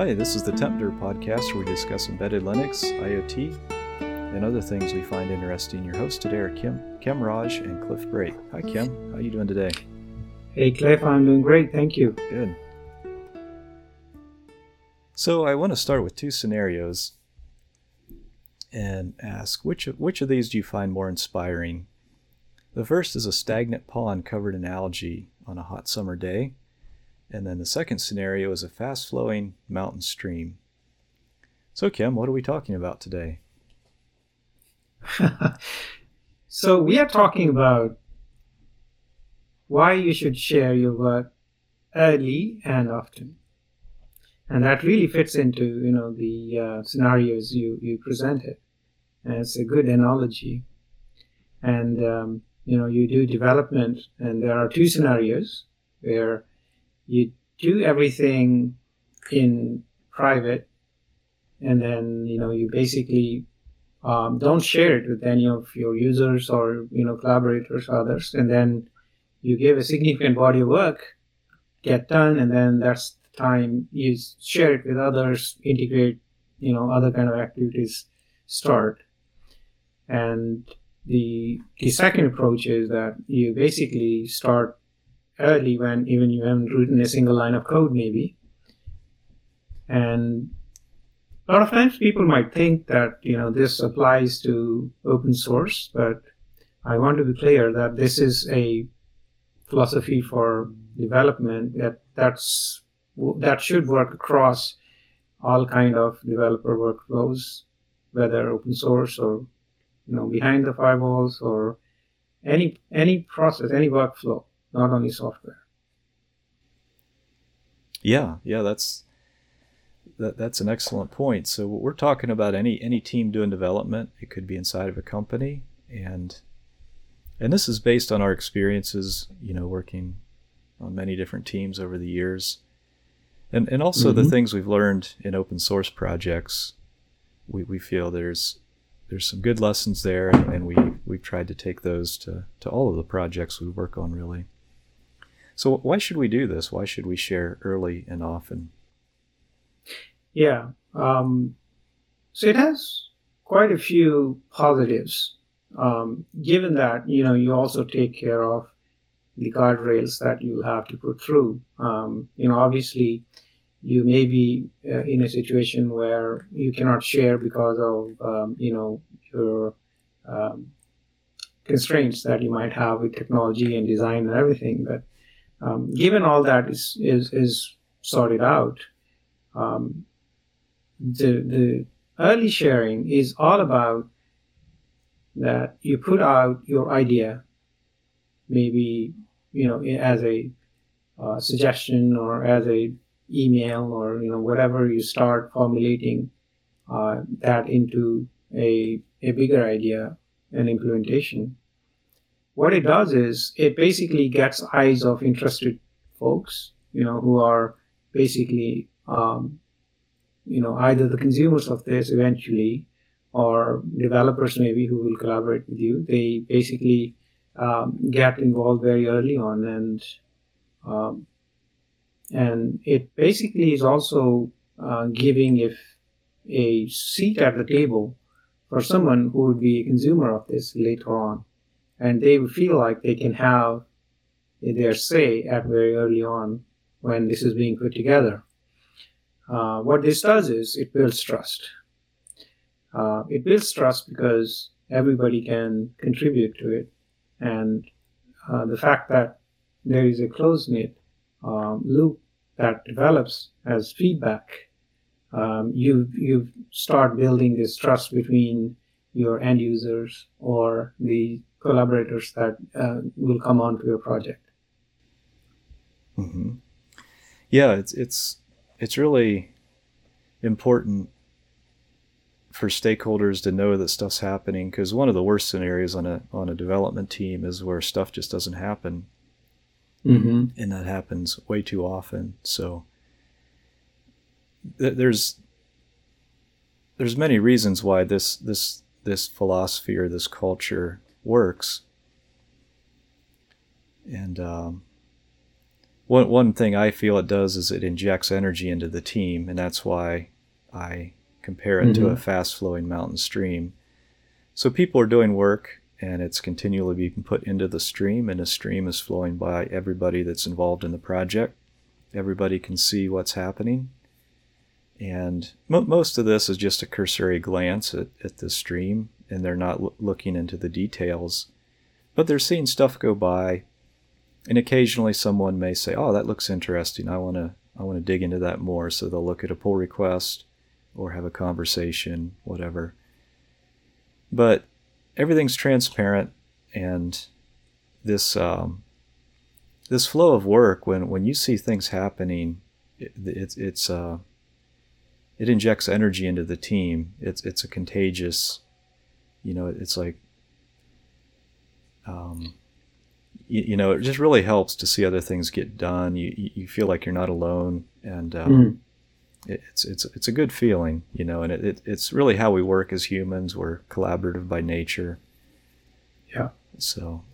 Hi, this is the TMPDIR podcast where we discuss embedded Linux, IoT, and other things we find interesting. Your hosts today are Khem, Khem Raj, and Cliff Brake. Hi, Khem. How are you doing today? Hey, Cliff. I'm doing great. Thank you. Good. So I want to start with two scenarios and ask which of, which of these do you find more inspiring? The first is a stagnant pond covered in algae on a hot summer day. And then the second scenario is a fast flowing mountain stream. So, Khem, what are we talking about today? so, we are talking about why you should share your work early and often. And that really fits into you know the uh, scenarios you, you presented. And it's a good analogy. And um, you know you do development, and there are two scenarios where you do everything in private and then you know you basically um, don't share it with any of your users or you know collaborators or others and then you give a significant body of work get done and then that's the time you share it with others integrate you know other kind of activities start. And the the second approach is that you basically start early when even you haven't written a single line of code maybe. And a lot of times people might think that you know this applies to open source but i want to be clear that this is a philosophy for development that that's that should work across all kind of developer workflows whether open source or you know behind the firewalls or any any process any workflow not only software. Yeah, yeah, that's that, that's an excellent point. So what we're talking about any any team doing development. It could be inside of a company, and and this is based on our experiences, you know, working on many different teams over the years, and and also mm-hmm. the things we've learned in open source projects. We we feel there's there's some good lessons there, and, and we we've tried to take those to to all of the projects we work on, really. So why should we do this? Why should we share early and often? Yeah. Um, so it has quite a few positives. Um, given that you know you also take care of the guardrails that you have to put through. Um, you know, obviously, you may be uh, in a situation where you cannot share because of um, you know your um, constraints that you might have with technology and design and everything. But um, given all that is is, is sorted out, um, the the early sharing is all about that you put out your idea, maybe you know as a uh, suggestion or as a email or you know whatever you start formulating uh, that into a a bigger idea and implementation what it does is it basically gets eyes of interested folks, you know, who are basically, um, you know, either the consumers of this eventually or developers maybe who will collaborate with you. They basically um, get involved very early on and um, and it basically is also uh, giving if a seat at the table for someone who would be a consumer of this later on and they feel like they can have their say at very early on when this is being put together. Uh, what this does is it builds trust. Uh, it builds trust because everybody can contribute to it, and uh, the fact that there is a close knit um, loop that develops as feedback, um, you you start building this trust between your end users or the collaborators that uh, will come onto your project. Mm-hmm. Yeah, it's it's it's really important for stakeholders to know that stuff's happening because one of the worst scenarios on a on a development team is where stuff just doesn't happen, mm-hmm. and that happens way too often. So th- there's there's many reasons why this this this philosophy or this culture works. And um, one one thing I feel it does is it injects energy into the team, and that's why I compare it mm-hmm. to a mm-hmm. fast flowing mountain stream. So people are doing work and it's continually being put into the stream, and the stream is flowing by everybody that's involved in the project. Everybody can see what's happening. And mo- most of this is just a cursory glance at, at the stream, and they're not l- looking into the details. But they're seeing stuff go by, and occasionally someone may say, "Oh, that looks interesting. I want to I want to dig into that more." So they'll look at a pull request or have a conversation, whatever. But everything's transparent, and this um, this flow of work when when you see things happening, it, it's it's uh, it injects energy into the team. It's it's a contagious, you know. It's like um, you, you, know, it just really helps to see other things get done. You you feel like you're not alone, and um, mm it's it's it's a good feeling, you know, and it, it, it's really how we work as humans. We're collaborative by nature. Yeah. So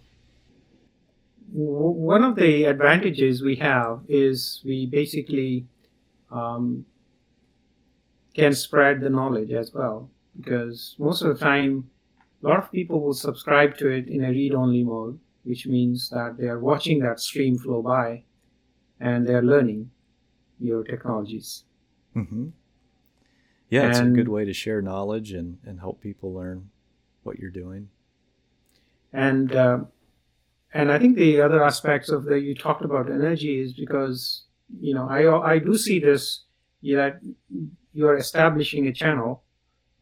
one of the advantages we have is we basically um, can spread the knowledge as well because most of the time a lot of people will subscribe to it in a read-only mode which means that they are watching that stream flow by and they're learning your technologies Mm-hmm. Yeah, and, it's a good way to share knowledge and, and help people learn what you're doing. And uh, and I think the other aspects of the you talked about energy is because you know I I do see this that you're establishing a channel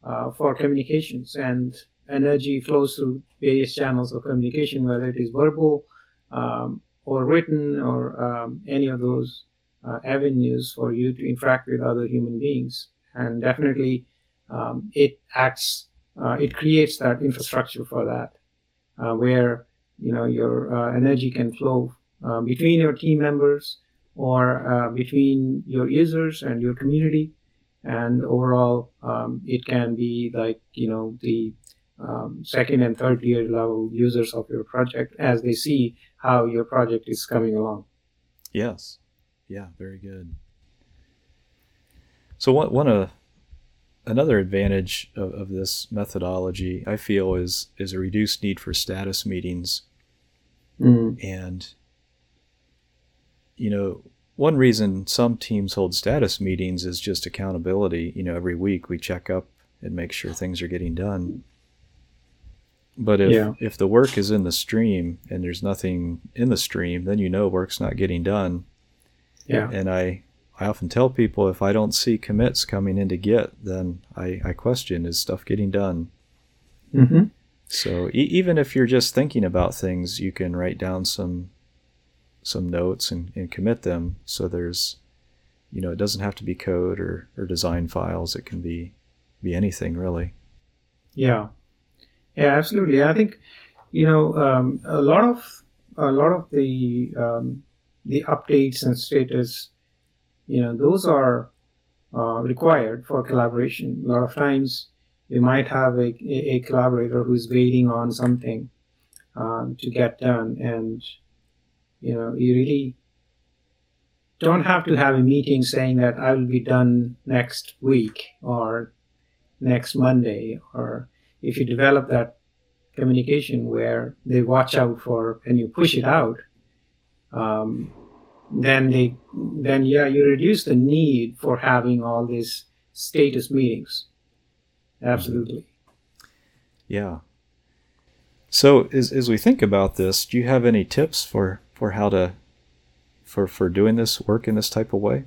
uh, for communications and energy flows through various channels of communication, whether it is verbal um, or written or um, any of those uh, avenues for you to interact with other human beings. And definitely, um, it acts, uh, it creates that infrastructure for that, uh, where you know your uh, energy can flow uh, between your team members or uh, between your users and your community. And overall, um, it can be like you know the um, second and third tier level users of your project as they see how your project is coming along. Yes, yeah, very good. So one one uh, another advantage of, of this methodology I feel is is a reduced need for status meetings. Mm. And you know, one reason some teams hold status meetings is just accountability. You know, every week we check up and make sure things are getting done. But if yeah. if the work is in the stream and there's nothing in the stream, then you know work's not getting done. Yeah. And I, I often tell people if I don't see commits coming into Git, then I, I question is stuff getting done? Mm-hmm. So e- even if you're just thinking about things, you can write down some some notes and, and commit them. So there's, you know, it doesn't have to be code or, or design files. It can be be anything really. Yeah, yeah, absolutely. I think you know um, a lot of a lot of the um, the updates and status, you know, those are uh, required for collaboration. A lot of times you might have a, a collaborator who's waiting on something um, to get done and, you know, you really don't have to have a meeting saying that I will be done next week or next Monday or if you develop that communication where they watch out for and you push it out um, then they then yeah you reduce the need for having all these status meetings. Absolutely. Yeah. So as, as we think about this do you have any tips for for how to for for doing this work in this type of way?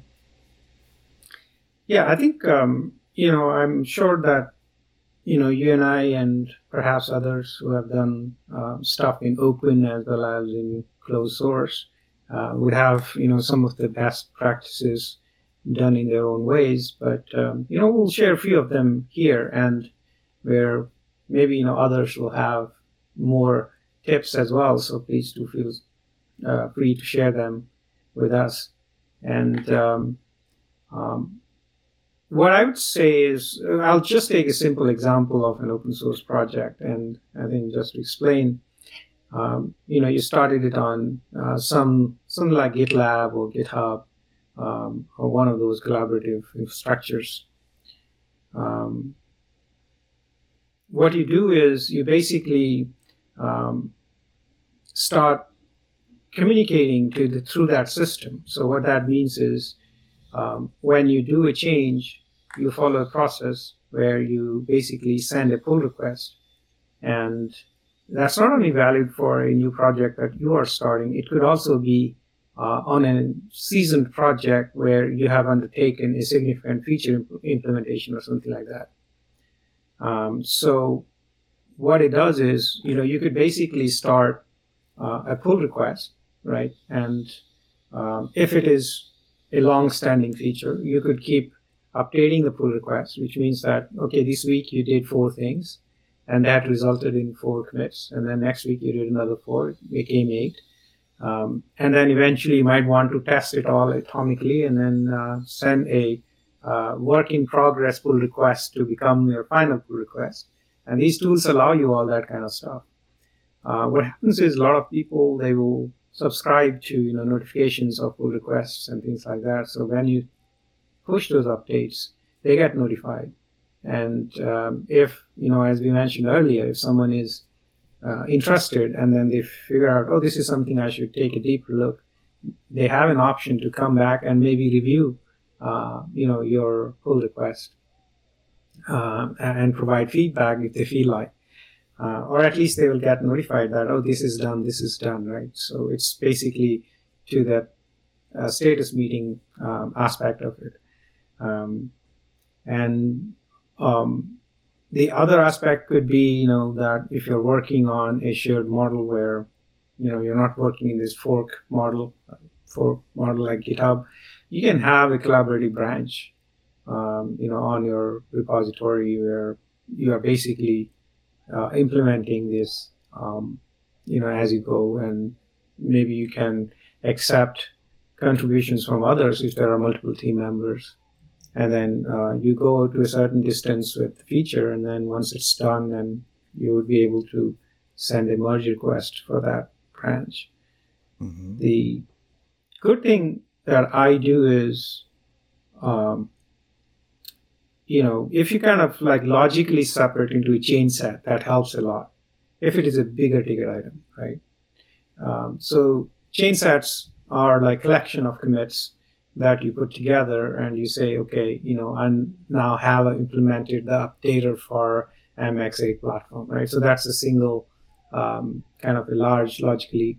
Yeah i think um, you know i'm sure that you know you and i and perhaps others who have done uh, stuff in open as well as in closed source uh, would have you know some of the best practices done in their own ways. But um, you know we'll share a few of them here, and where maybe you know others will have more tips as well. So please do feel uh, free to share them with us. And um, um, what I would say is, I'll just take a simple example of an open source project, and I think just to explain um, you know, you started it on uh, some something like GitLab or GitHub um, or one of those collaborative structures. Um, what you do is you basically um, start communicating to the, through that system. So what that means is um, when you do a change, you follow a process where you basically send a pull request. And that's not only valid for a new project that you are starting, it could also be uh, on a seasoned project where you have undertaken a significant feature imp- implementation or something like that. Um, so what it does is, you know, you could basically start uh, a pull request, right? And um, if it is a long-standing feature, you could keep updating the pull request, which means that okay, this week you did four things, and that resulted in four commits, and then next week you did another four, it became eight, um, and then eventually you might want to test it all atomically, and then uh, send a uh, work in progress pull request to become your final pull request. And these tools allow you all that kind of stuff. Uh, what happens is a lot of people they will subscribe to you know notifications of pull requests and things like that. So when you push those updates, they get notified. And um, if you know, as we mentioned earlier, if someone is uh, interested and then they figure out, oh, this is something I should take a deeper look, they have an option to come back and maybe review, uh, you know, your pull request uh, and provide feedback if they feel like. Uh, or at least they will get notified that oh this is done this is done right? So it's basically to that uh, status meeting um, aspect of it. Um, and um, the other aspect could be you know that if you're working on a shared model where you know you're not working in this fork model fork model like github you can have a collaborative branch um, you know, on your repository where you are basically uh, implementing this, um, you know, as you go, and maybe you can accept contributions from others if there are multiple team members, and then uh, you go to a certain distance with the feature, and then once it's done, then you would be able to send a merge request for that branch. Mm-hmm. The good thing that I do is um, you know, if you kind of like logically separate into a changeset, that helps a lot. If it is a bigger ticket item, right? Um, so changesets are like collection of commits that you put together and you say, okay, you know, I now have implemented the updater for MX8 platform, right? So that's a single um, kind of a large logically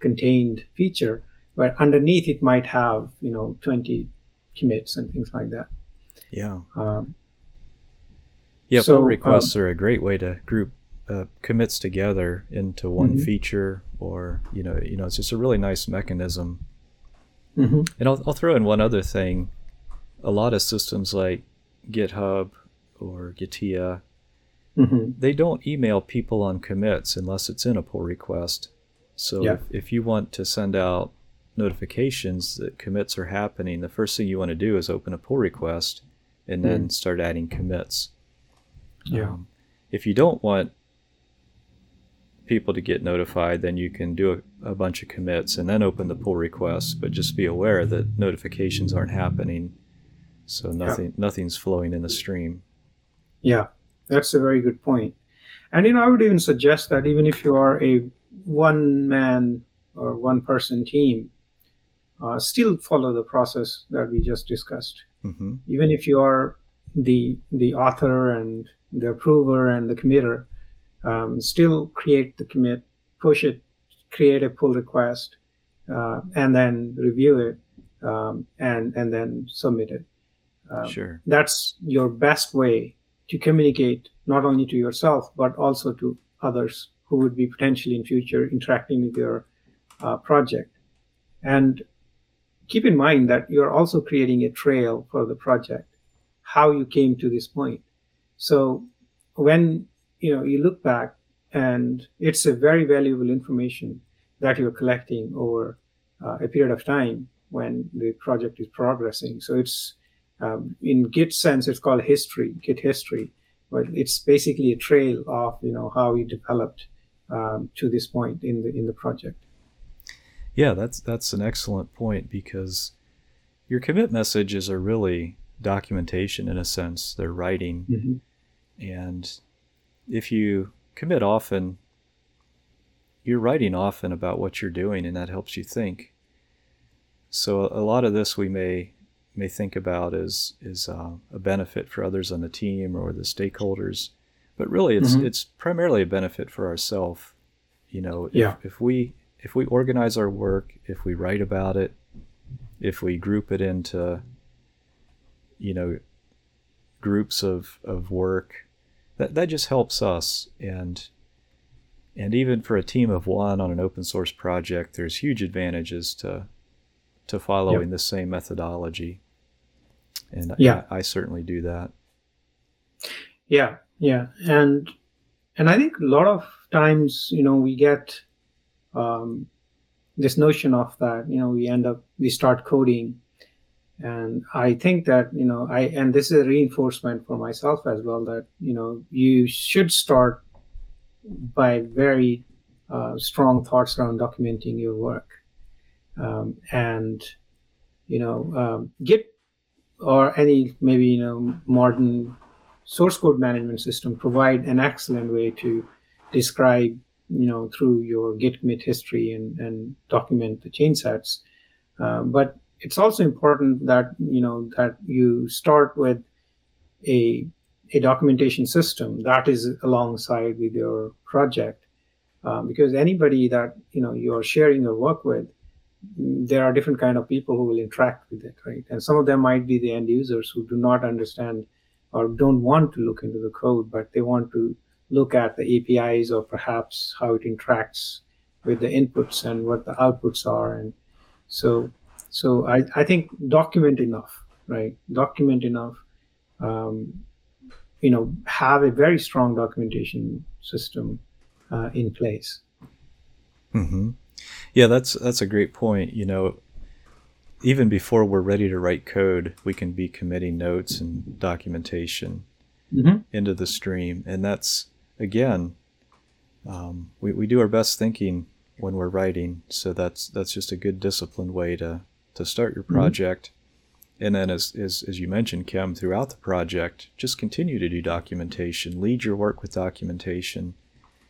contained feature, but underneath it might have, you know, 20 commits and things like that. Yeah. Um, yeah, so, pull requests um, are a great way to group uh, commits together into one mm-hmm. feature, or you know, you know, it's just a really nice mechanism. Mm-hmm. And I'll, I'll throw in one other thing. A lot of systems like GitHub or Gitea, mm-hmm. they don't email people on commits unless it's in a pull request. So yeah. if, if you want to send out notifications that commits are happening, the first thing you want to do is open a pull request and then mm. start adding commits. Yeah. Um, if you don't want people to get notified, then you can do a, a, bunch of commits and then open the pull requests. But just be aware that notifications aren't happening, so nothing yeah. nothing's flowing in the stream. Yeah, that's a very good point. And you know, I would even suggest that even if you are a one man or one person team, uh, still follow the process that we just discussed. Mm-hmm. Even if you are the the author and the approver and the committer, um, still create the commit, push it, create a pull request, uh, and then review it, um, and and then submit it. Um, sure. That's your best way to communicate not only to yourself but also to others who would be potentially in future interacting with your uh, project. And keep in mind that you're also creating a trail for the project, how you came to this point. So when you know you look back and it's a very valuable information that you're collecting over uh, a period of time when the project is progressing. So it's um, in Git sense, it's called history, Git history, but it's basically a trail of you know how we developed um, to this point in the in the project. Yeah, that's that's an excellent point because your commit messages are really documentation in a sense. They're writing, Mm-hmm. and if you commit often, you're writing often about what you're doing, and that helps you think. So a lot of this we may may think about as is uh, a benefit for others on the team or the stakeholders, but really it's Mhm. it's primarily a benefit for ourselves. You know, if, Yeah. if we if we organize our work, if we write about it, if we group it into you know groups of of work, that that just helps us and and even for a team of one on an open source project, there's huge advantages to to following the same methodology. And Yeah. I, I certainly do that. Yeah, yeah, and and I think a lot of times, you know, we get um, this notion of that. You know, we end up we start coding, and I think that you know, I and this is a reinforcement for myself as well that you know you should start by very uh, strong thoughts around documenting your work, um, and you know, um, Git or any maybe you know modern source code management system provide an excellent way to describe you know through your git commit history and, and document the changesets. Uh, but it's also important that you know that you start with a a documentation system that is alongside with your project. Um, because anybody that you know you're sharing your work with there are different kind of people who will interact with it right? And some of them might be the end users who do not understand or don't want to look into the code but they want to look at the apis or perhaps how it interacts with the inputs and what the outputs are and so so i, I think document enough right document enough um, you know have a very strong documentation system uh, in place hmm Yeah, that's that's a great point. You know, even before we're ready to write code, we can be committing notes and documentation mm-hmm. into the stream, and that's again, um, we we do our best thinking when we're writing. So that's that's just a good disciplined way to to start your Mhm. project. And then, as, as as you mentioned, Khem, throughout the project, just continue to do documentation. Lead your work with documentation,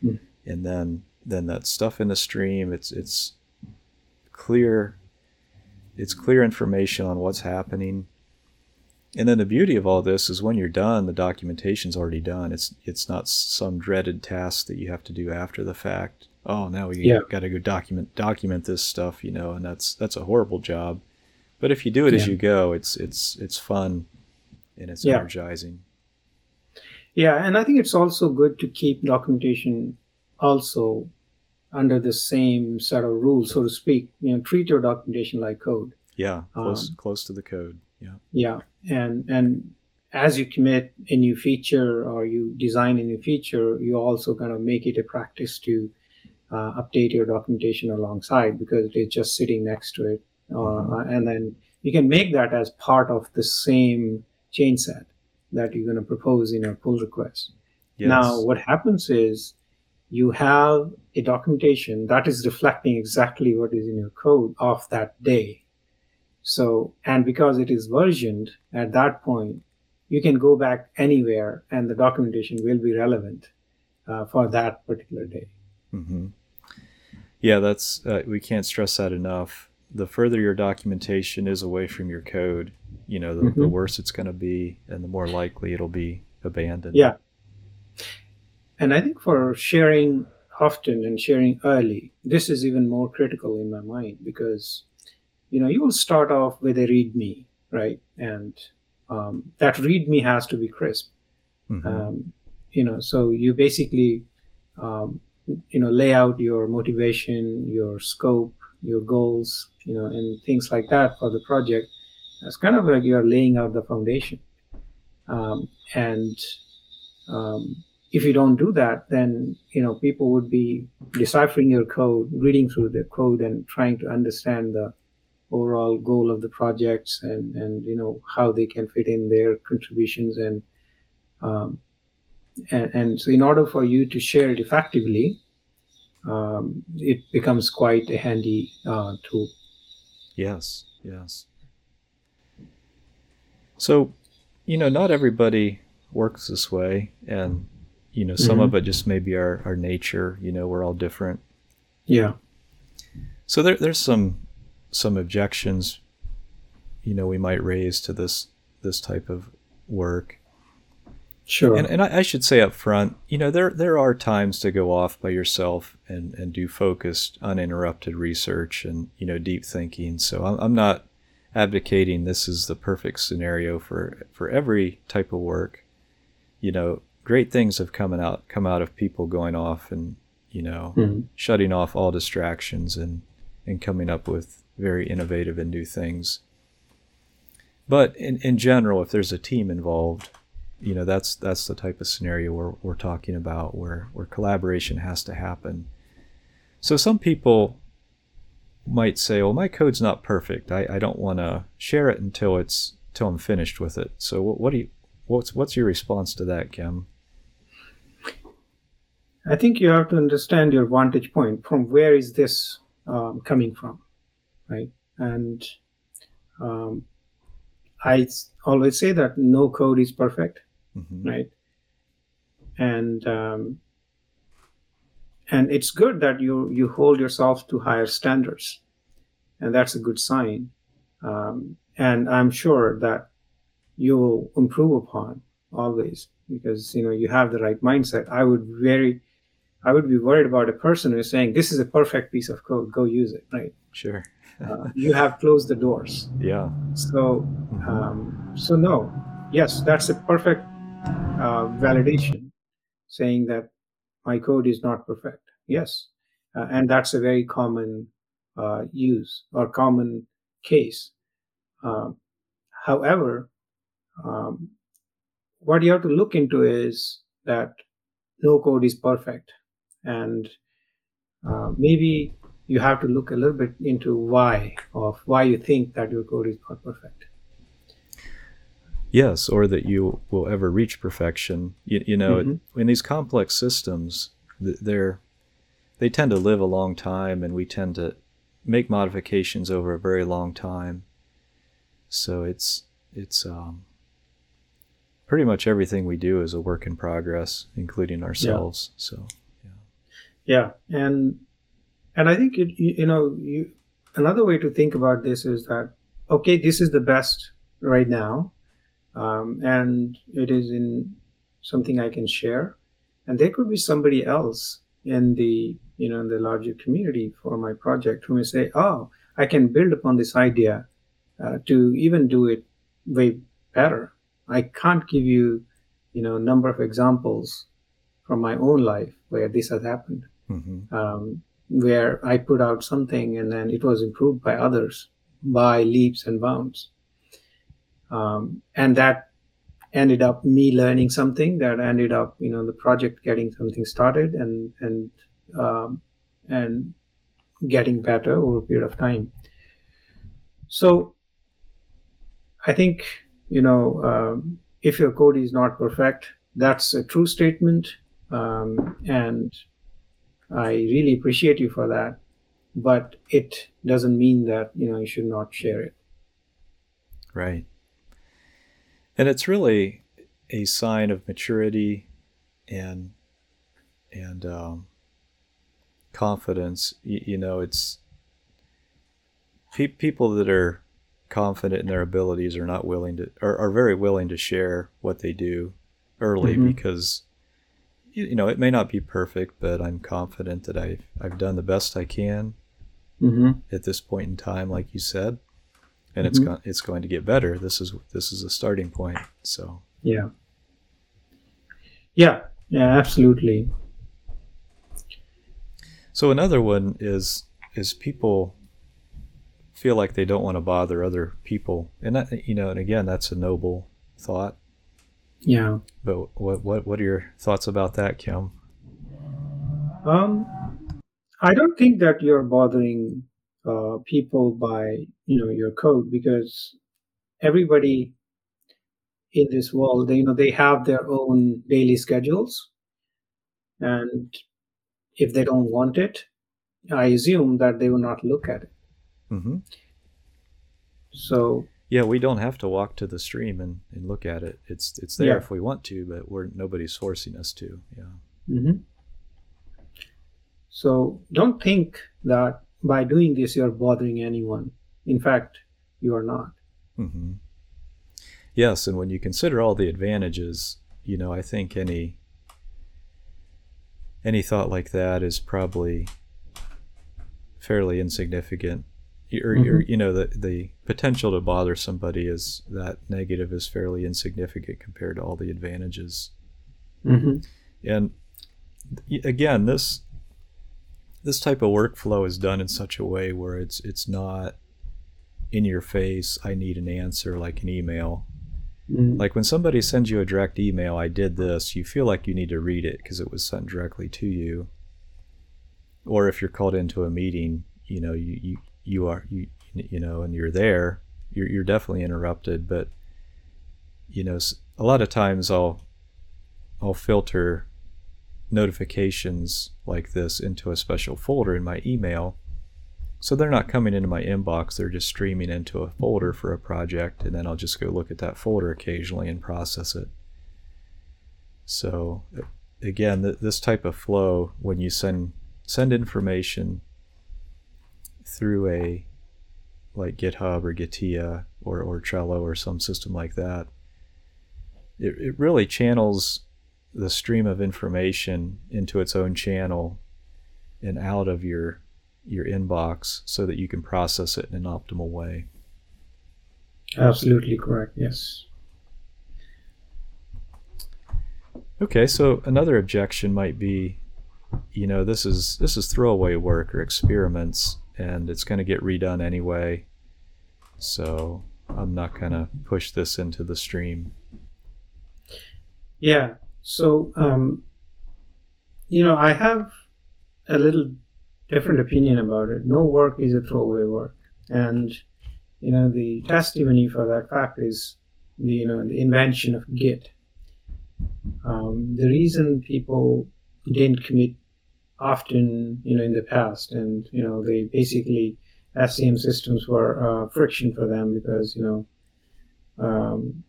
Mm. and then then that stuff in the stream. It's it's clear. It's clear information on what's happening. And then the beauty of all this is when you're done, the documentation's already done. It's it's not some dreaded task that you have to do after the fact. Oh, now we Yeah. got to go document document this stuff, you know, and that's that's a horrible job. But if you do it as you go, it's it's it's fun and it's Yeah. energizing. Yeah, and I think it's also good to keep documentation also under the same set of rules, so to speak. You know, treat your documentation like code. Yeah, close Um, close to the code. Yeah. Yeah, and and as you commit a new feature or you design a new feature, you also kind of make it a practice to uh, update your documentation alongside because it is just sitting next to it, uh, and then you can make that as part of the same changeset that you're going to propose in your pull request. Yes. Now, what happens is you have a documentation that is reflecting exactly what is in your code of that day. So, and because it is versioned at that point, you can go back anywhere and the documentation will be relevant uh, for that particular day. Mm-hmm. Yeah, that's uh, we can't stress that enough. The further your documentation is away from your code, you know, the, the Mhm. worse it's going to be, and the more likely it'll be abandoned. Yeah. And I think for sharing often and sharing early, this is even more critical in my mind because, you know, you will start off with a README, right? And um, that README has to be crisp. Mhm. Um, you know, so you basically, um, you know, lay out your motivation, your scope, your goals, you know, and things like that for the project. It's kind of like you're laying out the foundation. Um, and um, if you don't do that, then you know people would be deciphering your code, reading through the code, and trying to understand the overall goal of the projects and and you know how they can fit in their contributions and um, and, and so in order for you to share it effectively, um, it becomes quite a handy uh, tool. Yes, yes. So, you know, not everybody works this way, and you know, some Mm-hmm. of it just may be our, our nature. You know, we're all different. Yeah. So there, there's some some objections, you know, we might raise to this this type of work. Sure. And, and I, I should say up front, you know, there there are times to go off by yourself and, and do focused, uninterrupted research and you know deep thinking. So I'm, I'm not advocating this is the perfect scenario for for every type of work. You know, great things have come out come out of people going off and you know Mhm. shutting off all distractions and and coming up with very innovative and new things. But in, in general, if there's a team involved, you know that's that's the type of scenario we're, we're talking about where where collaboration has to happen. So some people might say, "Well, my code's not perfect. I, I don't want to share it until it's until I'm finished with it." So what, what do you what's what's your response to that, Khem? I think you have to understand your vantage point. From where is this um, coming from, right? And um, I always say that no code is perfect, hmm right? And um, and it's good that you you hold yourself to higher standards, and that's a good sign. Um, and I'm sure that you will improve upon always because you know you have the right mindset. I would very I would be worried about a person who's saying this is a perfect piece of code, go use it, right? Sure. Uh, you have closed the doors. Yeah. So Mhm. um, so no, yes, that's a perfect uh, validation, saying that my code is not perfect. Yes, uh, and that's a very common uh, use or common case. Um, however, um, what you have to look into is that no code is perfect, and uh, maybe you have to look a little bit into why of why you think that your code is not perfect. Yes, or that you will ever reach perfection. You, you know, Mhm. in these complex systems, they're they tend to live a long time, and we tend to make modifications over a very long time. So it's it's um, pretty much everything we do is a work in progress, including ourselves. So yeah. Yeah, and and I think it, you, you know you another way to think about this is that okay, this is the best right now, um, and it is in something I can share, and there could be somebody else in the you know in the larger community for my project who may say, oh, I can build upon this idea uh, to even do it way better. I can't give you you know a number of examples from my own life where this has happened. Hmm um, where I put out something and then it was improved by others by leaps and bounds. Um, and that ended up me learning something that ended up, you know, the project getting something started and, and, um, and getting better over a period of time. So I think, you know, um, if your code is not perfect, that's a true statement. Um, and I really appreciate you for that, but it doesn't mean that you know you should not share it. right. And it's really a sign of maturity and and um, confidence. You, you know, it's pe- people that are confident in their abilities are not willing to are, are very willing to share what they do early Mhm. because you, know it may not be perfect, but I'm confident that I've I've done the best I can Mm-hmm. at this point in time, like you said, and it's Mhm. going it's going to get better. This is this is a starting point. So Yeah. Yeah. Yeah. Absolutely. so another one is is people feel like they don't want to bother other people, and that, you know, and again, that's a noble thought. Yeah. But what what what are your thoughts about that, Khem? Um, I don't think that you're bothering uh, people by you know your code because everybody in this world, they, you know, they have their own daily schedules, and if they don't want it, I assume that they will not look at it. Mm-hmm. So Yeah, we don't have to walk to the stream and, and look at it. It's it's there Yeah. if we want to, but we're nobody's forcing us to. Yeah. Mhm. So don't think that by doing this you're bothering anyone. In fact, you are not. hmm Yes, and when you consider all the advantages, you know, I think any any thought like that is probably fairly insignificant. Or, or, Mhm. you know, the the potential to bother somebody is that negative is fairly insignificant compared to all the advantages. Mm-hmm. And again, this this type of workflow is done in such a way where it's it's not in your face. I need an answer like an email. Mm-hmm. Like when somebody sends you a direct email, I did this, you feel like you need to read it because it was sent directly to you. Or if you're called into a meeting, you know, you, you, you are, you, you know, and you're there, you're, you're definitely interrupted. But, you know, a lot of times I'll, I'll filter notifications like this into a special folder in my email. So they're not coming into my inbox, they're just streaming into a folder for a project, and then I'll just go look at that folder occasionally and process it. So again, th- this type of flow, when you send send information through a like GitHub or Gitea or, or Trello or some system like that, it, it really channels the stream of information into its own channel and out of your your inbox so that you can process it in an optimal way. Absolutely correct. Yes. Okay, so another objection might be, you know, this is this is throwaway work or experiments, and it's going to get redone anyway. So I'm not going to push this into the stream. Yeah. So, um, you know, I have a little different opinion about it. No work is a throwaway work, and you know, the testimony for that fact is the you know the invention of Git. Um, the reason people didn't commit often, you know, in the past, and you know, they basically SCM systems were uh, friction for them because you know. Um,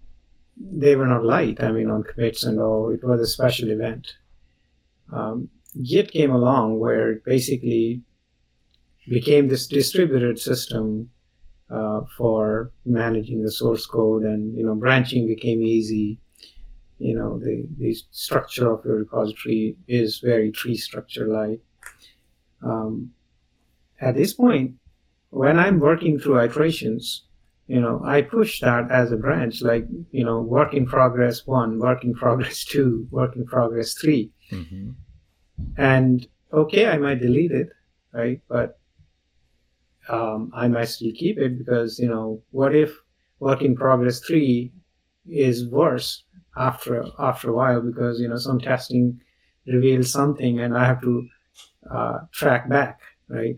they were not light. I mean, on commits and all, it was a special event. Um, Git came along where it basically became this distributed system uh, for managing the source code, and you know, branching became easy. You know, the the structure of your repository is very tree structure like. Um, at this point, when I'm working through iterations, you know i push that as a branch like you know work in progress one work in progress two work in progress three Mm-hmm. and okay i might delete it right but um, i might still keep it because you know what if work in progress three is worse after after a while because you know some testing reveals something and i have to uh, track back right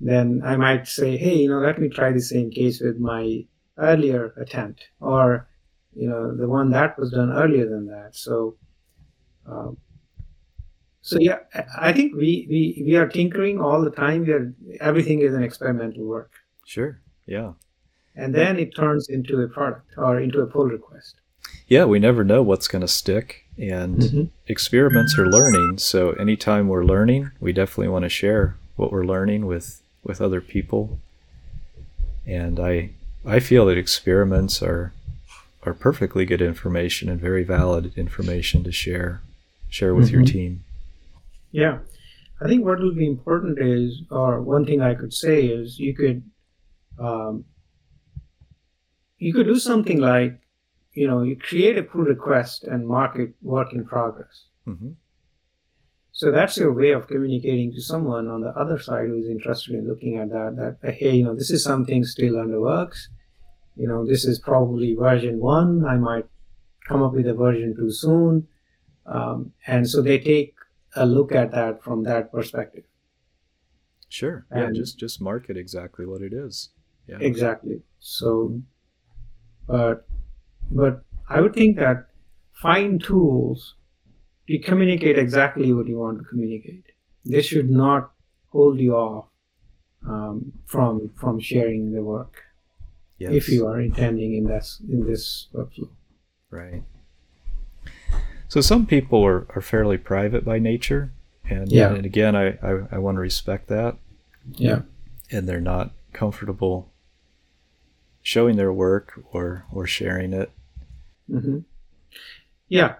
then I might say, hey, you know, let me try the same case with my earlier attempt, or you know, the one that was done earlier than that. So, um, so yeah, I I think we, we we are tinkering all the time. We are everything is an experimental work, Sure. Yeah. and then it turns into a product or into a pull request. Yeah, we never know what's going to stick, and Mhm. experiments are learning. So anytime we're learning, we definitely want to share what we're learning with with other people. And I I feel that experiments are are perfectly good information and very valid information to share share with your Mhm. team. Yeah, I think what will be important is, or one thing I could say is, you could, um, you could do something like, you know, you create a pull request and mark it work in progress. hmm So that's your way of communicating to someone on the other side who's interested in looking at that. That hey, you know, this is something still under works. You know, this is probably version one. I might come up with a version two soon, um, and so they take a look at that from that perspective. Sure. Yeah, And- just just market exactly what it is. Yeah. Exactly. So, but but I would think that find tools to communicate exactly what you want to communicate. this should not hold you off um, from from sharing the work yes. if you are intending in this in this workflow. Right. So some people are, are fairly private by nature, and yeah. and again, I, I, I want to respect that. Yeah. And they're not comfortable showing their work or or sharing it. Mm-hmm. Yeah,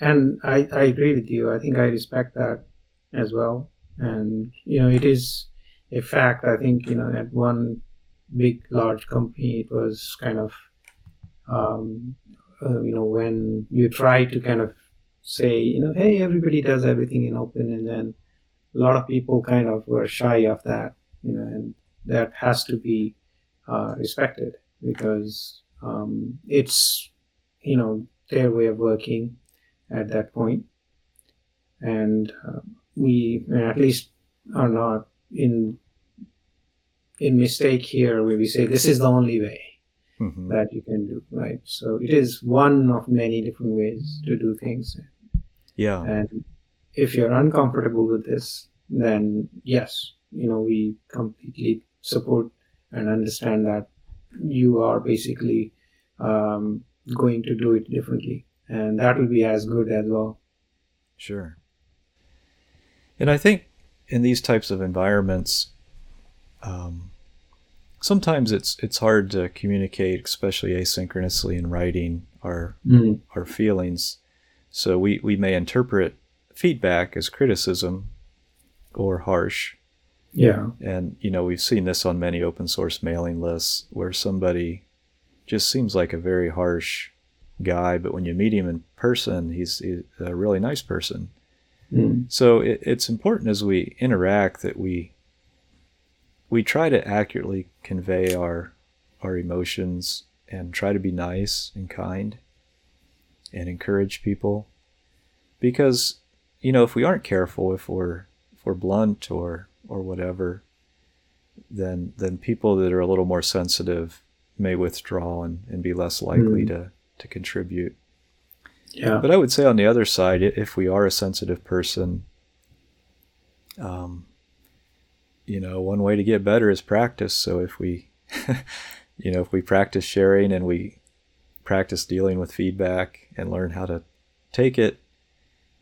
and I I agree with you. I think I respect that as well. And you know, it is a fact. I think you know at one big large company, it was kind of um, uh, you know when you try to kind of say you know hey everybody does everything in open and then a lot of people kind of were shy of that you know and that has to be uh, respected because um, it's you know their way of working at that point. And uh, we at least are not in in mistake here where we say this is the only way mm-hmm. that you can do right? So it is one of many different ways to do things. Yeah. And if you're uncomfortable with this then yes you know we completely support and understand that you are basically um, going to do it differently. And that will be as good as well. Sure. And i think in these types of environments um, sometimes it's it's hard to communicate especially asynchronously in writing our mm. our feelings. So we we may interpret feedback as criticism or harsh. Yeah. And, you know, we've seen this on many open source mailing lists where somebody just seems like a very harsh guy, but when you meet him in person, he's, he's a really nice person. Mm. So it, it's important as we interact that we we try to accurately convey our our emotions and try to be nice and kind and encourage people because you know if we aren't careful if we're if we're blunt or or whatever, then then people that are a little more sensitive may withdraw and, and be less likely mm. to, to contribute. Yeah. But I would say on the other side, if we are a sensitive person, um, you know, one way to get better is practice. So if we, you know, if we practice sharing and we practice dealing with feedback and learn how to take it,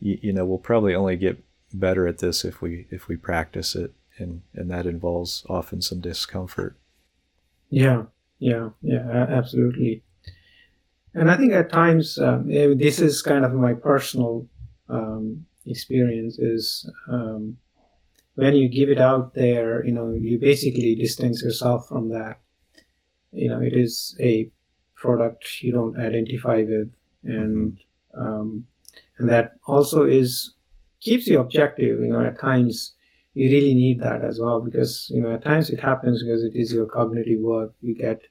you, you know, we'll probably only get better at this if we if we practice it and and that involves often some discomfort yeah yeah yeah absolutely and i think at times um, this is kind of my personal um, experience is um, when you give it out there you know you basically distance yourself from that you know it is a product you don't identify with and mm-hmm. um, and that also is keeps you objective. You know, at times you really need that as well because you know at times it happens because it is your cognitive work. You get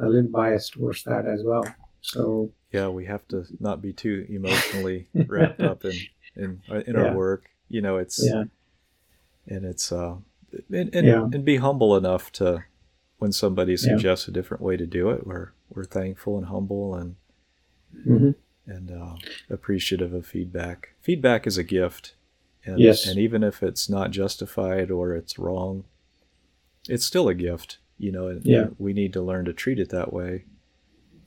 a little biased towards that as well. So yeah, we have to not be too emotionally wrapped up in in in yeah. our work. You know, it's yeah, and it's uh, and and, yeah. and be humble enough to when somebody suggests a different way to do it. We're we're thankful and humble and. Mm-hmm and uh, appreciative of feedback. Feedback is a gift. And, yes. and even if it's not justified or it's wrong, it's still a gift, you know, and yeah. we need to learn to treat it that way.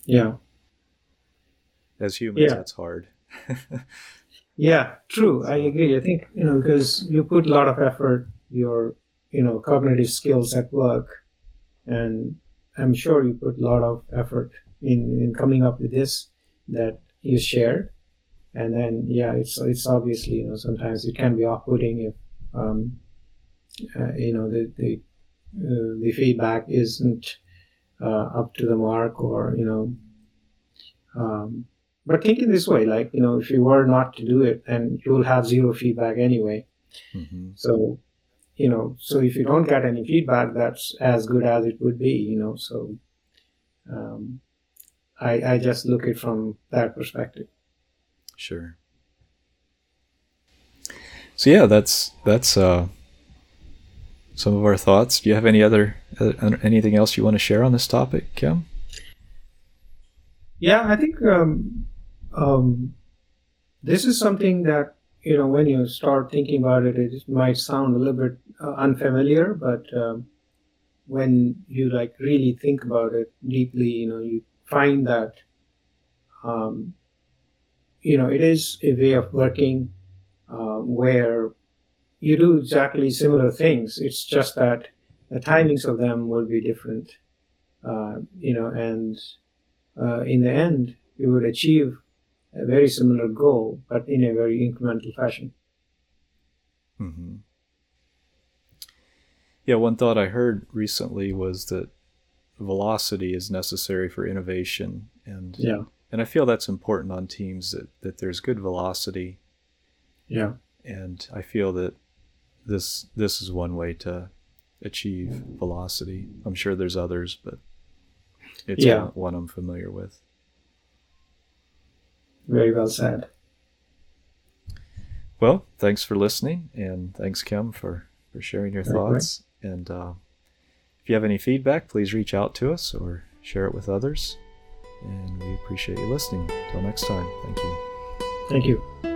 Yeah. As humans, yeah. that's hard. yeah, true. I agree. I think, you know, because you put a lot of effort, your, you know, cognitive skills at work, and I'm sure you put a lot of effort in, in coming up with this that you shared and then yeah it's it's obviously you know sometimes it can be off-putting if um, uh, you know the the, uh, the feedback isn't uh, up to the mark or you know um, but thinking this way like you know if you were not to do it then you will have zero feedback anyway mm-hmm. so you know so if you don't get any feedback that's as good as it would be you know so um, I, I just look it from that perspective. Sure. So yeah, that's that's uh, some of our thoughts. Do you have any other anything else you want to share on this topic, Khem? Yeah, I think um, um, this is something that you know, when you start thinking about it, it might sound a little bit uh, unfamiliar, but um, when you like really think about it deeply, you know, you find that, um, you know, it is a way of working uh, where you do exactly similar things. It's just that the timings of them will be different, uh, you know, and uh, in the end, you would achieve a very similar goal, but in a very incremental fashion. Mm-hmm. Yeah, one thought I heard recently was that velocity is necessary for innovation, and yeah, and I feel that's important on teams that that there's good velocity. Yeah, and I feel that this this is one way to achieve velocity. I'm sure there's others, but it's yeah. one, I'm familiar with. Very well said. Well, thanks for listening, and thanks, Khem, for, for sharing your thoughts. And uh, if you have any feedback, please reach out to us or share it with others. And we appreciate you listening. Until next time, thank you. Thank you.